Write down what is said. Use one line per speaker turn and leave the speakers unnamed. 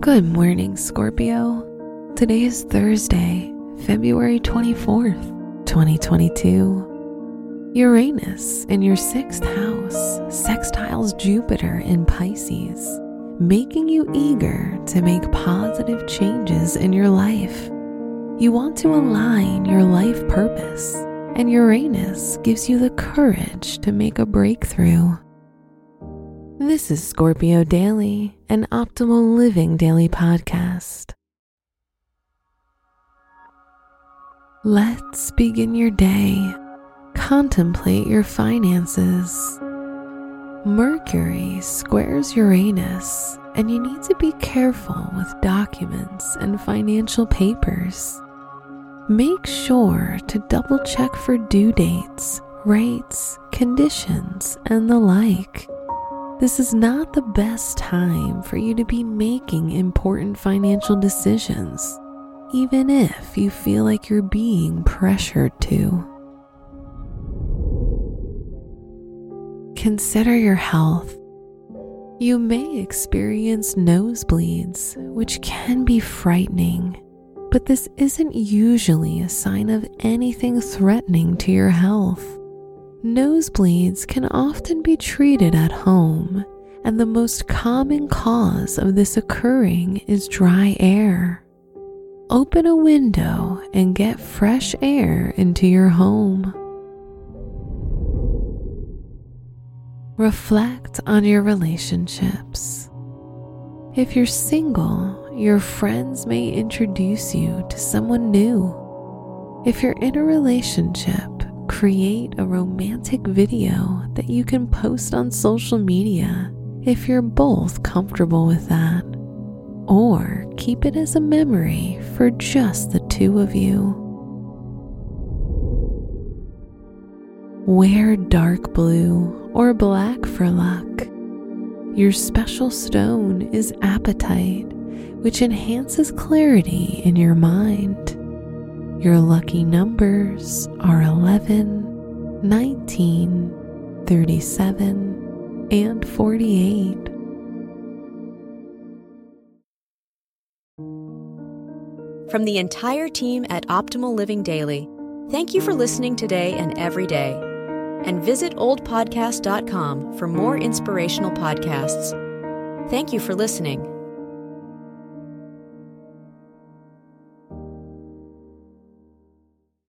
Good morning, Scorpio. Today is Thursday, February 24th, 2022. Uranus in your sixth house sextiles Jupiter in Pisces, making you eager to make positive changes in your life. You want to align your life purpose, and Uranus gives you the courage to make a breakthrough. This is Scorpio Daily, an optimal living daily podcast. Let's begin your day. Contemplate your finances. Mercury squares Uranus, and you need to be careful with documents and financial papers. Make sure to double check for due dates, rates, conditions, and the like. This is not the best time for you to be making important financial decisions, even if you feel like you're being pressured to. Consider your health. You may experience nosebleeds, which can be frightening, but this isn't usually a sign of anything threatening to your health. Nosebleeds can often be treated at home, and the most common cause of this occurring is dry air. Open a window and get fresh air into your home. Reflect on your relationships. If you're single, your friends may introduce you to someone new. If you're in a relationship, create a romantic video that you can post on social media if you're both comfortable with that. Or keep it as a memory for just the two of you. Wear dark blue or black for luck. Your special stone is apatite, which enhances clarity in your mind. Your lucky numbers are 11, 19, 37, and 48.
From the entire team at Optimal Living Daily, thank you for listening today and every day. And visit oldpodcast.com for more inspirational podcasts. Thank you for listening.